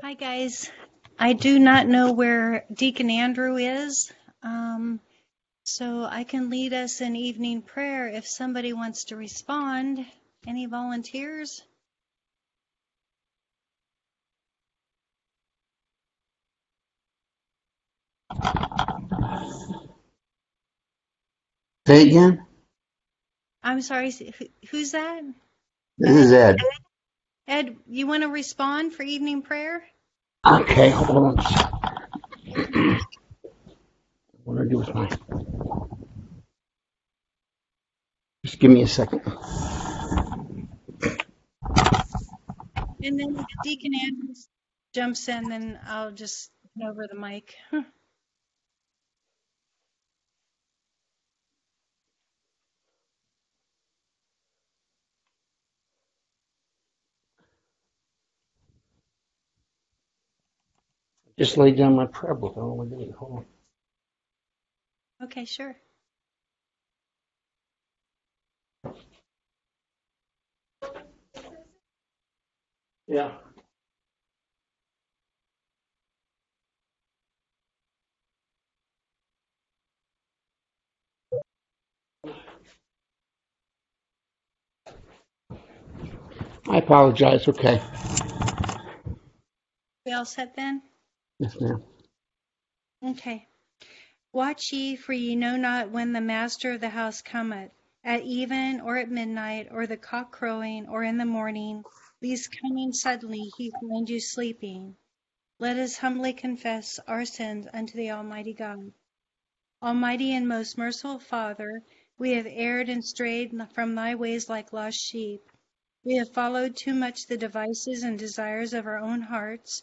Hi, guys. I do not know where Deacon Andrew is, um, so I can lead us in evening prayer if somebody wants to respond. Any volunteers? Say again? I'm sorry, who's that? This is Ed. Ed, you want to respond for evening prayer? Okay, hold on. What do I do with my? Just give me a second. And then Deacon Andrews jumps in, then I'll just over the mic. Just laid down my prayer book. I don't what to do. Hold on. Okay, sure. Yeah. I apologize. Okay. We all set then? Yes, ma'am. Okay. Watch ye, for ye know not when the master of the house cometh, at even, or at midnight, or the cock crowing, or in the morning, lest coming suddenly he find you sleeping. Let us humbly confess our sins unto the Almighty God. Almighty and most merciful Father, we have erred and strayed from thy ways like lost sheep. We have followed too much the devices and desires of our own hearts.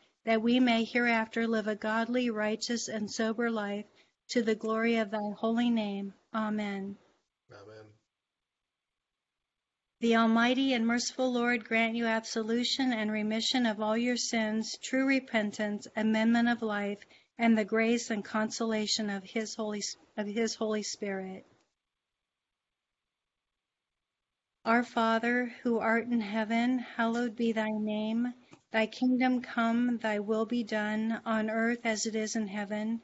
that we may hereafter live a godly, righteous, and sober life, to the glory of thy holy name. Amen. Amen. The Almighty and merciful Lord grant you absolution and remission of all your sins, true repentance, amendment of life, and the grace and consolation of his holy of his holy spirit. Our Father, who art in heaven, hallowed be thy name. Thy kingdom come, thy will be done, on earth as it is in heaven.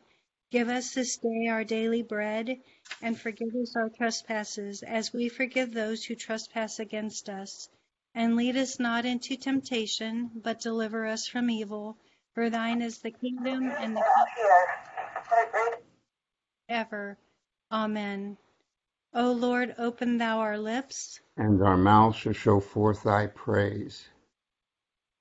Give us this day our daily bread, and forgive us our trespasses, as we forgive those who trespass against us. And lead us not into temptation, but deliver us from evil. For thine is the kingdom and the power ever. Amen. O Lord, open thou our lips. And our mouths shall show forth thy praise.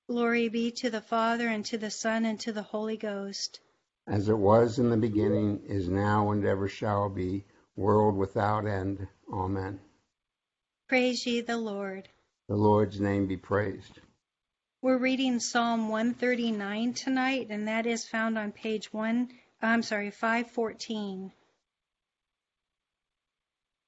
Glory be to the Father, and to the Son, and to the Holy Ghost. As it was in the beginning, is now, and ever shall be, world without end. Amen. Praise ye the Lord. The Lord's name be praised. We're reading Psalm 139 tonight, and that is found on page 1, I'm sorry, 514.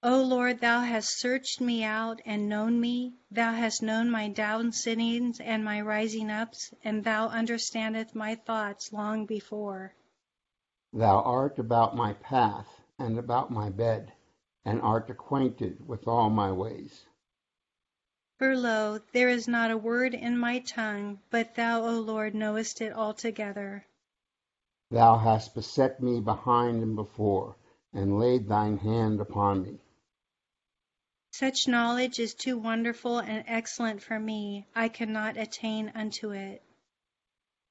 O Lord, thou hast searched me out and known me. Thou hast known my down sittings and my rising ups, and thou understandest my thoughts long before. Thou art about my path and about my bed, and art acquainted with all my ways. For lo, there is not a word in my tongue, but thou, O Lord, knowest it altogether. Thou hast beset me behind and before, and laid thine hand upon me. Such knowledge is too wonderful and excellent for me. I cannot attain unto it.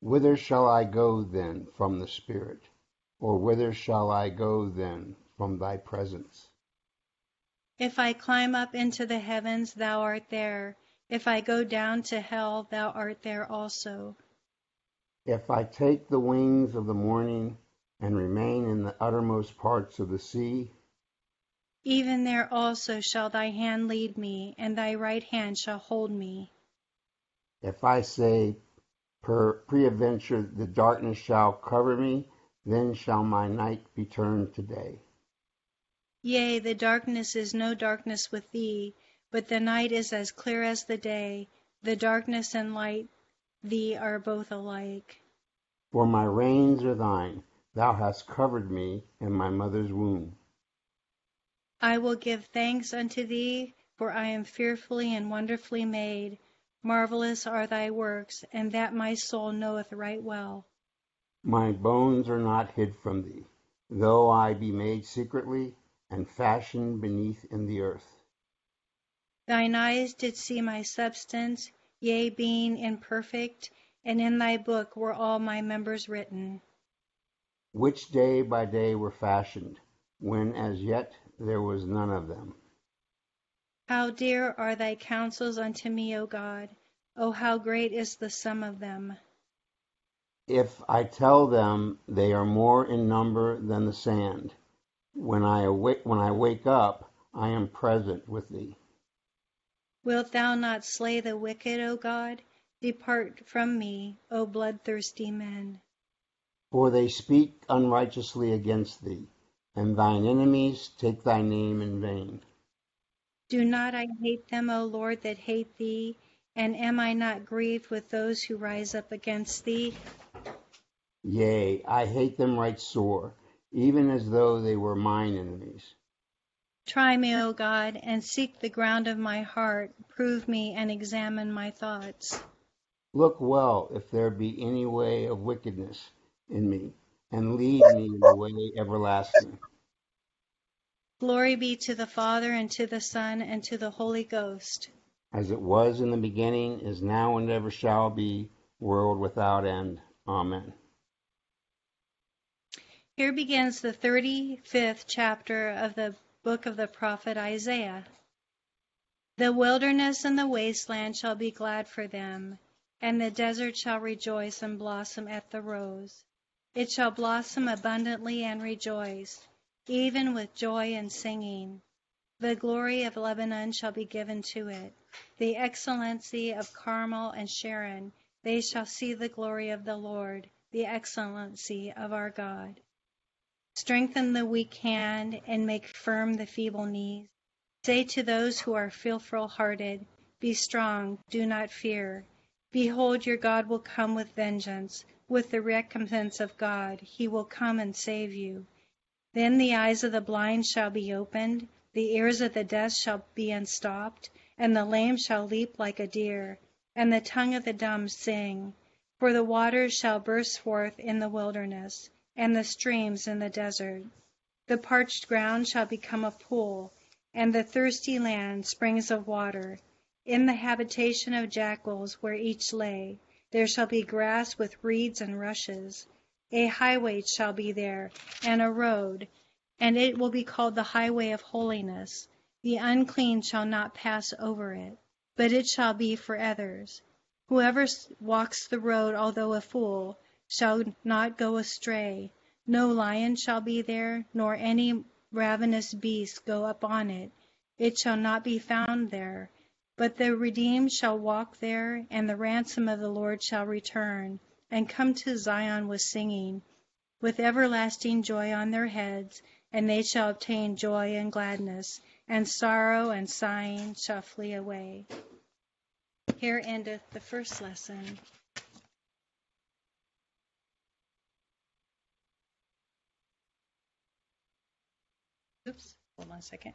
Whither shall I go then from the Spirit? Or whither shall I go then from thy presence? If I climb up into the heavens, thou art there. If I go down to hell, thou art there also. If I take the wings of the morning and remain in the uttermost parts of the sea, Even there also shall thy hand lead me, and thy right hand shall hold me. if I say, Per peradventure the darkness shall cover me, then shall my night be turned to day. Yea, the darkness is no darkness with thee, but the night is as clear as the day. The darkness and light thee are both alike. For my reins are thine, thou hast covered me in my mother's womb. I will give thanks unto thee, for I am fearfully and wonderfully made. Marvelous are thy works, and that my soul knoweth right well. My bones are not hid from thee, though I be made secretly and fashioned beneath in the earth. Thine eyes did see my substance, yea, being imperfect, and in thy book were all my members written. Which day by day were fashioned, when as yet there was none of them. How dear are thy counsels unto me, O God! O how great is the sum of them! If I tell them, they are more in number than the sand. When I awake, when I wake up, I am present with thee. Wilt thou not slay the wicked, O God? Depart from me, O bloodthirsty men. For they speak unrighteously against thee, and thine enemies take thy name in vain. Do not I hate them, O Lord, that hate thee? And am I not grieved with those who rise up against thee? Yea, I hate them right sore, even as though they were mine enemies. Try me, O God, and seek the ground of my heart. Prove me and examine my thoughts. Look well if there be any way of wickedness in me, and lead me in the way everlasting. Glory be to the Father, and to the Son, and to the Holy Ghost. As it was in the beginning, is now, and ever shall be, world without end. Amen. Here begins the 35th chapter of the book of the prophet Isaiah. The wilderness and the wasteland shall be glad for them, and the desert shall rejoice and blossom at the rose. It shall blossom abundantly and rejoice, even with joy and singing. The glory of Lebanon shall be given to it, the excellency of Carmel and Sharon. They shall see the glory of the Lord, the excellency of our God. Strengthen the weak hand and make firm the feeble knees. Say to those who are fearful hearted, Be strong, do not fear. Behold, your God will come with vengeance, with the recompense of God. He will come and save you. Then the eyes of the blind shall be opened, the ears of the deaf shall be unstopped, and the lame shall leap like a deer, and the tongue of the dumb sing. For the waters shall burst forth in the wilderness and the streams in the desert. The parched ground shall become a pool, and the thirsty land springs of water. In the habitation of jackals where each lay, there shall be grass with reeds and rushes. A highway shall be there, and a road, and it will be called the highway of holiness. The unclean shall not pass over it, but it shall be for others. Whoever walks the road, although a fool, shall not go astray. No lion shall be there, nor any ravenous beast go up on it. It shall not be found there. But the redeemed shall walk there, and the ransom of the Lord shall return, and come to Zion with singing, with everlasting joy on their heads, and they shall obtain joy and gladness, and sorrow and sighing shall flee away. Here endeth the first lesson. Oops, hold on a second.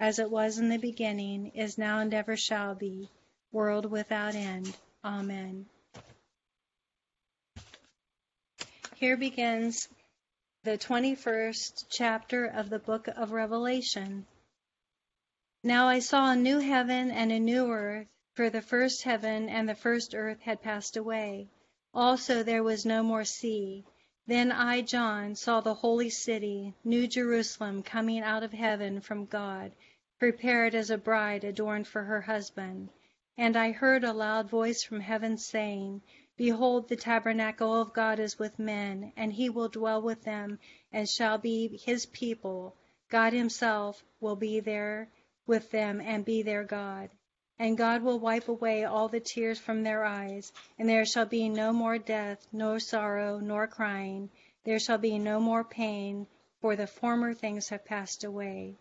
as it was in the beginning, is now, and ever shall be, world without end. Amen. Here begins the 21st chapter of the book of Revelation. Now I saw a new heaven and a new earth, for the first heaven and the first earth had passed away. Also there was no more sea. Then I, John, saw the holy city, New Jerusalem, coming out of heaven from God, prepared as a bride adorned for her husband. And I heard a loud voice from heaven saying, Behold, the tabernacle of God is with men, and he will dwell with them, and shall be his people. God himself will be there with them and be their God. And God will wipe away all the tears from their eyes, and there shall be no more death, nor sorrow, nor crying. There shall be no more pain, for the former things have passed away.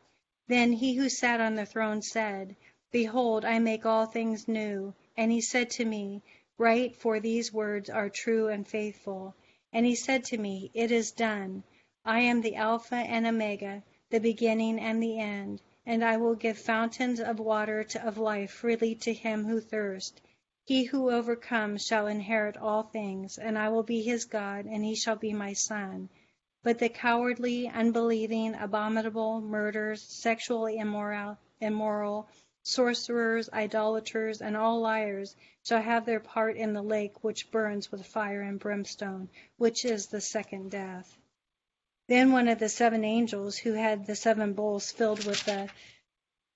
Then he who sat on the throne said, Behold, I make all things new. And he said to me, Write, for these words are true and faithful. And he said to me, It is done. I am the Alpha and Omega, the beginning and the end. And I will give fountains of water of life freely to him who thirsts. He who overcomes shall inherit all things, and I will be his God, and he shall be my son. But the cowardly, unbelieving, abominable, murderers, sexually immoral, immoral sorcerers, idolaters, and all liars shall have their part in the lake which burns with fire and brimstone, which is the second death. Then one of the seven angels who had the seven bowls filled with the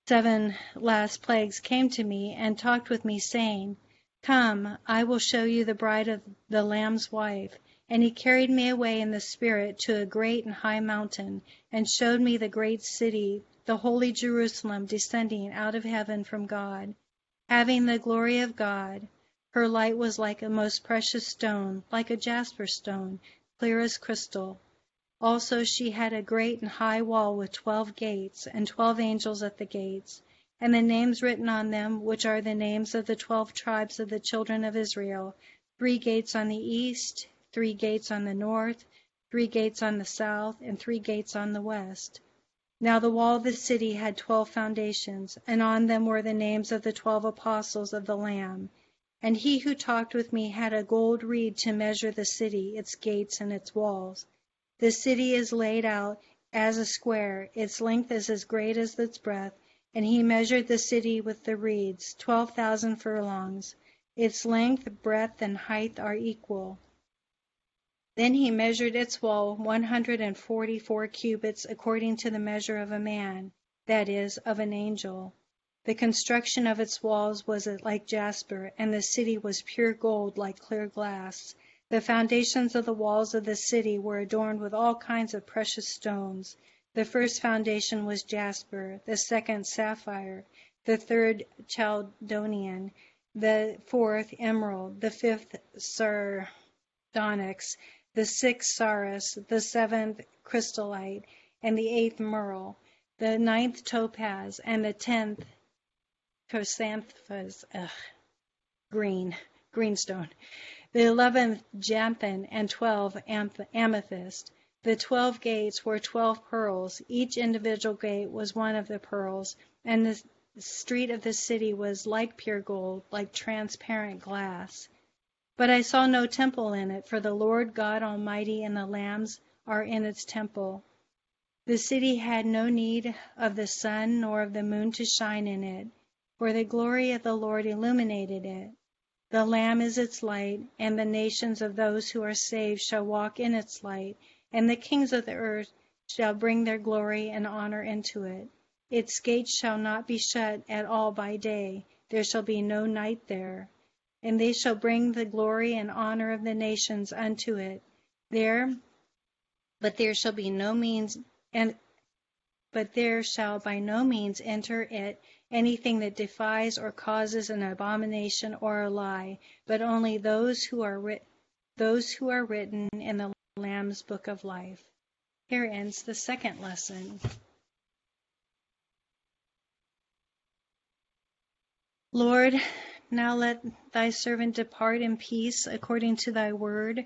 seven last plagues came to me and talked with me, saying, Come, I will show you the bride of the Lamb's wife. And he carried me away in the Spirit to a great and high mountain, and showed me the great city, the holy Jerusalem descending out of heaven from God, having the glory of God. Her light was like a most precious stone, like a jasper stone, clear as crystal. Also she had a great and high wall with twelve gates, and twelve angels at the gates, and the names written on them, which are the names of the twelve tribes of the children of Israel, three gates on the east, three gates on the north, three gates on the south, and three gates on the west. Now the wall of the city had twelve foundations, and on them were the names of the twelve apostles of the Lamb. And he who talked with me had a gold reed to measure the city, its gates, and its walls. The city is laid out as a square, its length is as great as its breadth, and he measured the city with the reeds, twelve thousand furlongs. Its length, breadth, and height are equal. Then he measured its wall one hundred and forty four cubits according to the measure of a man, that is, of an angel. The construction of its walls was like jasper, and the city was pure gold like clear glass. The foundations of the walls of the city were adorned with all kinds of precious stones. The first foundation was jasper, the second sapphire, the third chalcedonian, the fourth emerald, the fifth sardonyx, the sixth sardius, the seventh chrysolite, and the eighth myrrh, the ninth topaz, and the tenth chrysanthemum, green, greenstone, the eleventh jacinth, and twelve amethyst. The twelve gates were twelve pearls. Each individual gate was one of the pearls, and the street of the city was like pure gold, like transparent glass. But I saw no temple in it, for the Lord God Almighty and the lambs are in its temple. The city had no need of the sun nor of the moon to shine in it, for the glory of the Lord illuminated it. The Lamb is its light, and the nations of those who are saved shall walk in its light, and the kings of the earth shall bring their glory and honor into it. Its gates shall not be shut at all by day, there shall be no night there and they shall bring the glory and honor of the nations unto it. There, but there shall be no means, and but there shall by no means enter it anything that defies or causes an abomination or a lie, but only those who are writ- those who are written in the Lamb's book of life. Here ends the second lesson. Lord, now let thy servant depart in peace according to thy word.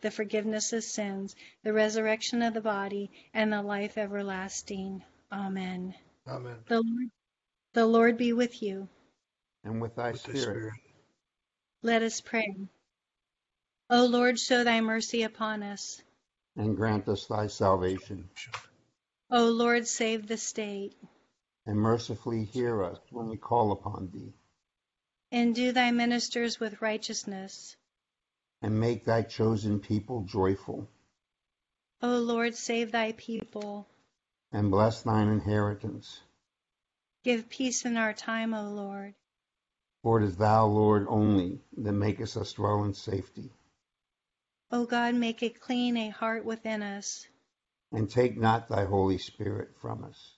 the forgiveness of sins, the resurrection of the body, and the life everlasting. Amen. Amen. The Lord, the Lord be with you. And with thy With spirit. Spirit. Let us pray. O Lord, show thy mercy upon us. And grant us thy salvation. O Lord, save the state. And mercifully hear us when we call upon thee. Endue thy ministers with righteousness. And make thy chosen people joyful. O Lord, save thy people. And bless thine inheritance. Give peace in our time, O Lord. For it is thou, Lord, only that makest us dwell in safety. O God, make it clean a heart within us. And take not thy Holy Spirit from us.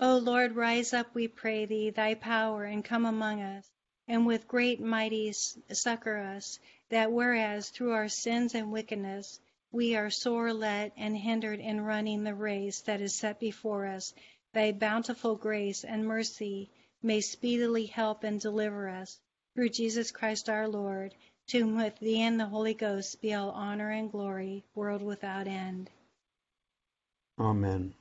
O Lord, rise up, we pray thee, thy power, and come among us, and with great mighty succor us, that whereas through our sins and wickedness we are sore let and hindered in running the race that is set before us, thy bountiful grace and mercy may speedily help and deliver us. Through Jesus Christ our Lord, to whom with thee and the Holy Ghost be all honor and glory, world without end. Amen.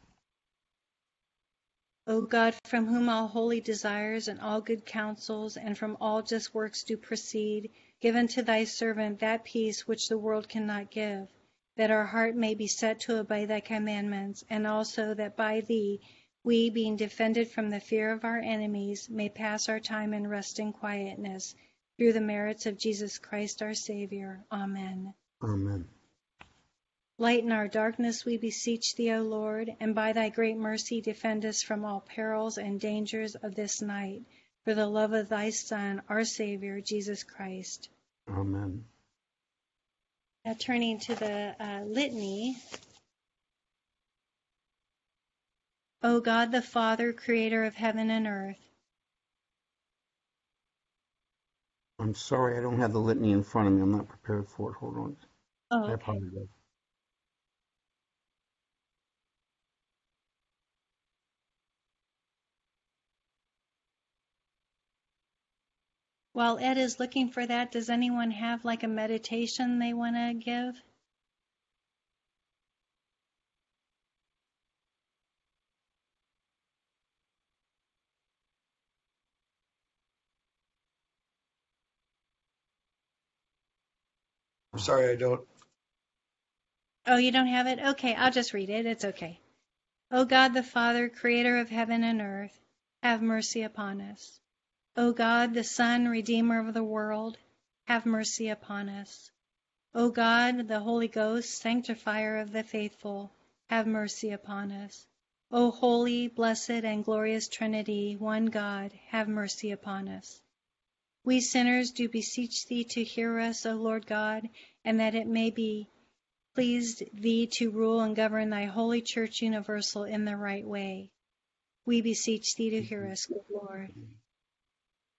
O God, from whom all holy desires and all good counsels and from all just works do proceed, give unto thy servant that peace which the world cannot give, that our heart may be set to obey thy commandments, and also that by thee we, being defended from the fear of our enemies, may pass our time in rest and quietness, through the merits of Jesus Christ our Savior. Amen. Amen. Lighten our darkness, we beseech thee, O Lord, and by thy great mercy defend us from all perils and dangers of this night, for the love of thy Son, our Savior, Jesus Christ. Amen. Now turning to the uh, litany. O God the Father, creator of heaven and earth, I'm sorry I don't have the litany in front of me. I'm not prepared for it. Hold on. oh, I apologize. While Ed is looking for that, does anyone have like a meditation they want to give? I'm sorry, I don't. Oh, you don't have it? Okay, I'll just read it. It's okay. O God the Father, creator of heaven and earth, have mercy upon us. O God the Son, redeemer of the world, have mercy upon us. O God the Holy Ghost, sanctifier of the faithful, have mercy upon us. O holy, blessed, and glorious Trinity, one God, have mercy upon us. We sinners do beseech thee to hear us, O Lord God, and that it may be pleased thee to rule and govern thy holy church universal in the right way. We beseech thee to hear us, good Lord.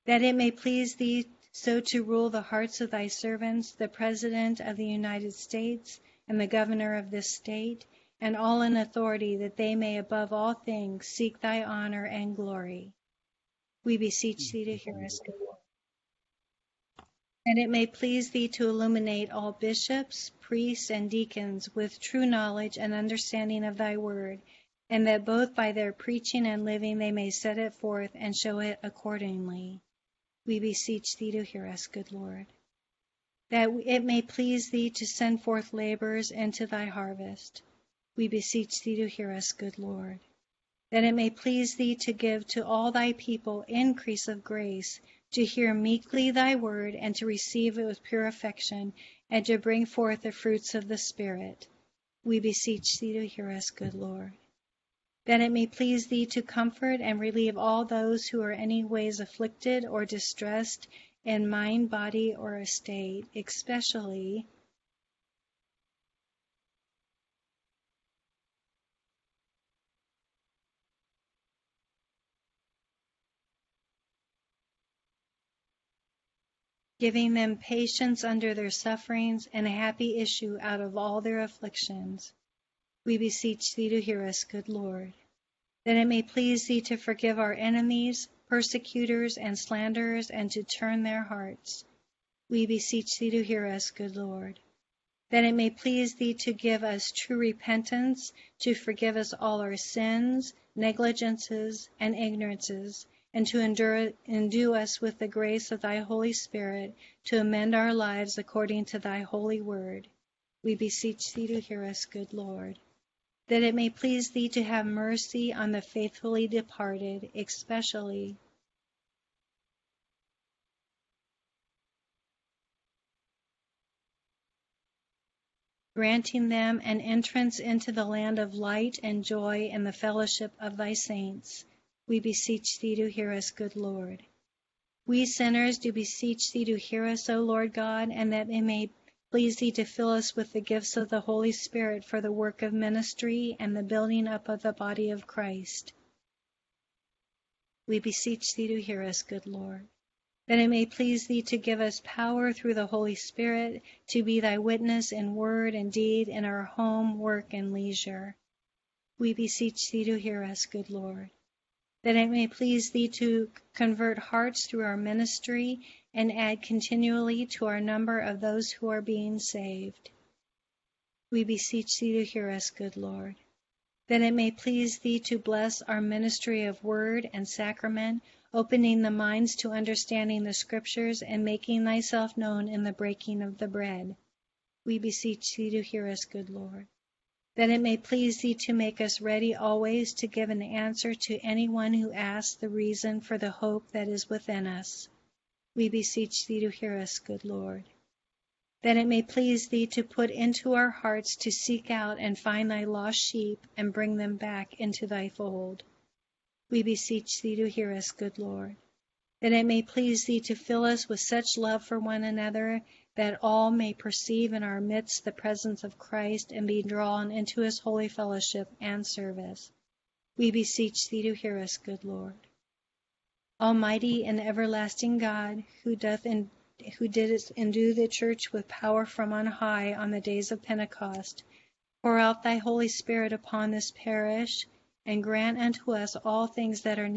That it may please thee so to rule the hearts of thy servants, the President of the United States, and the Governor of this state, and all in authority, that they may above all things seek thy honor and glory. We beseech thee to hear us, And it may please thee to illuminate all bishops, priests, and deacons with true knowledge and understanding of thy word, and that both by their preaching and living they may set it forth and show it accordingly. We beseech thee to hear us, good Lord. that it may please thee to send forth laborers into thy harvest. We beseech thee to hear us, good Lord. That it may please thee to give to all thy people increase of grace, to hear meekly thy word, and to receive it with pure affection, and to bring forth the fruits of the Spirit. We beseech thee to hear us, good Lord. That it may please thee to comfort and relieve all those who are any ways afflicted or distressed in mind, body, or estate, especially giving them patience under their sufferings and a happy issue out of all their afflictions. We beseech thee to hear us, good Lord. That it may please thee to forgive our enemies, persecutors, and slanderers, and to turn their hearts. We beseech thee to hear us, good Lord. That it may please thee to give us true repentance, to forgive us all our sins, negligences, and ignorances, and to endure, endue us with the grace of thy Holy Spirit to amend our lives according to thy holy word. We beseech thee to hear us, good Lord. That it may please thee to have mercy on the faithfully departed, especially granting them an entrance into the land of light and joy and the fellowship of thy saints. We beseech thee to hear us, good Lord. We sinners do beseech thee to hear us, O Lord God, and that it may please thee to fill us with the gifts of the Holy Spirit for the work of ministry and the building up of the body of Christ. We beseech thee to hear us, good Lord. That it may please thee to give us power through the Holy Spirit to be thy witness in word and deed in our home, work, and leisure. We beseech thee to hear us, good Lord that it may please thee to convert hearts through our ministry and add continually to our number of those who are being saved. We beseech thee to hear us, good Lord, that it may please thee to bless our ministry of word and sacrament, opening the minds to understanding the scriptures and making thyself known in the breaking of the bread. We beseech thee to hear us, good Lord that it may please thee to make us ready always to give an answer to any one who asks the reason for the hope that is within us. We beseech thee to hear us, good Lord. That it may please thee to put into our hearts to seek out and find thy lost sheep and bring them back into thy fold. We beseech thee to hear us, good Lord. That it may please thee to fill us with such love for one another that all may perceive in our midst the presence of Christ and be drawn into his holy fellowship and service. We beseech thee to hear us, good Lord. Almighty and everlasting God, who doth in, who didst endue the church with power from on high on the days of Pentecost, pour out thy Holy Spirit upon this parish, and grant unto us all things that are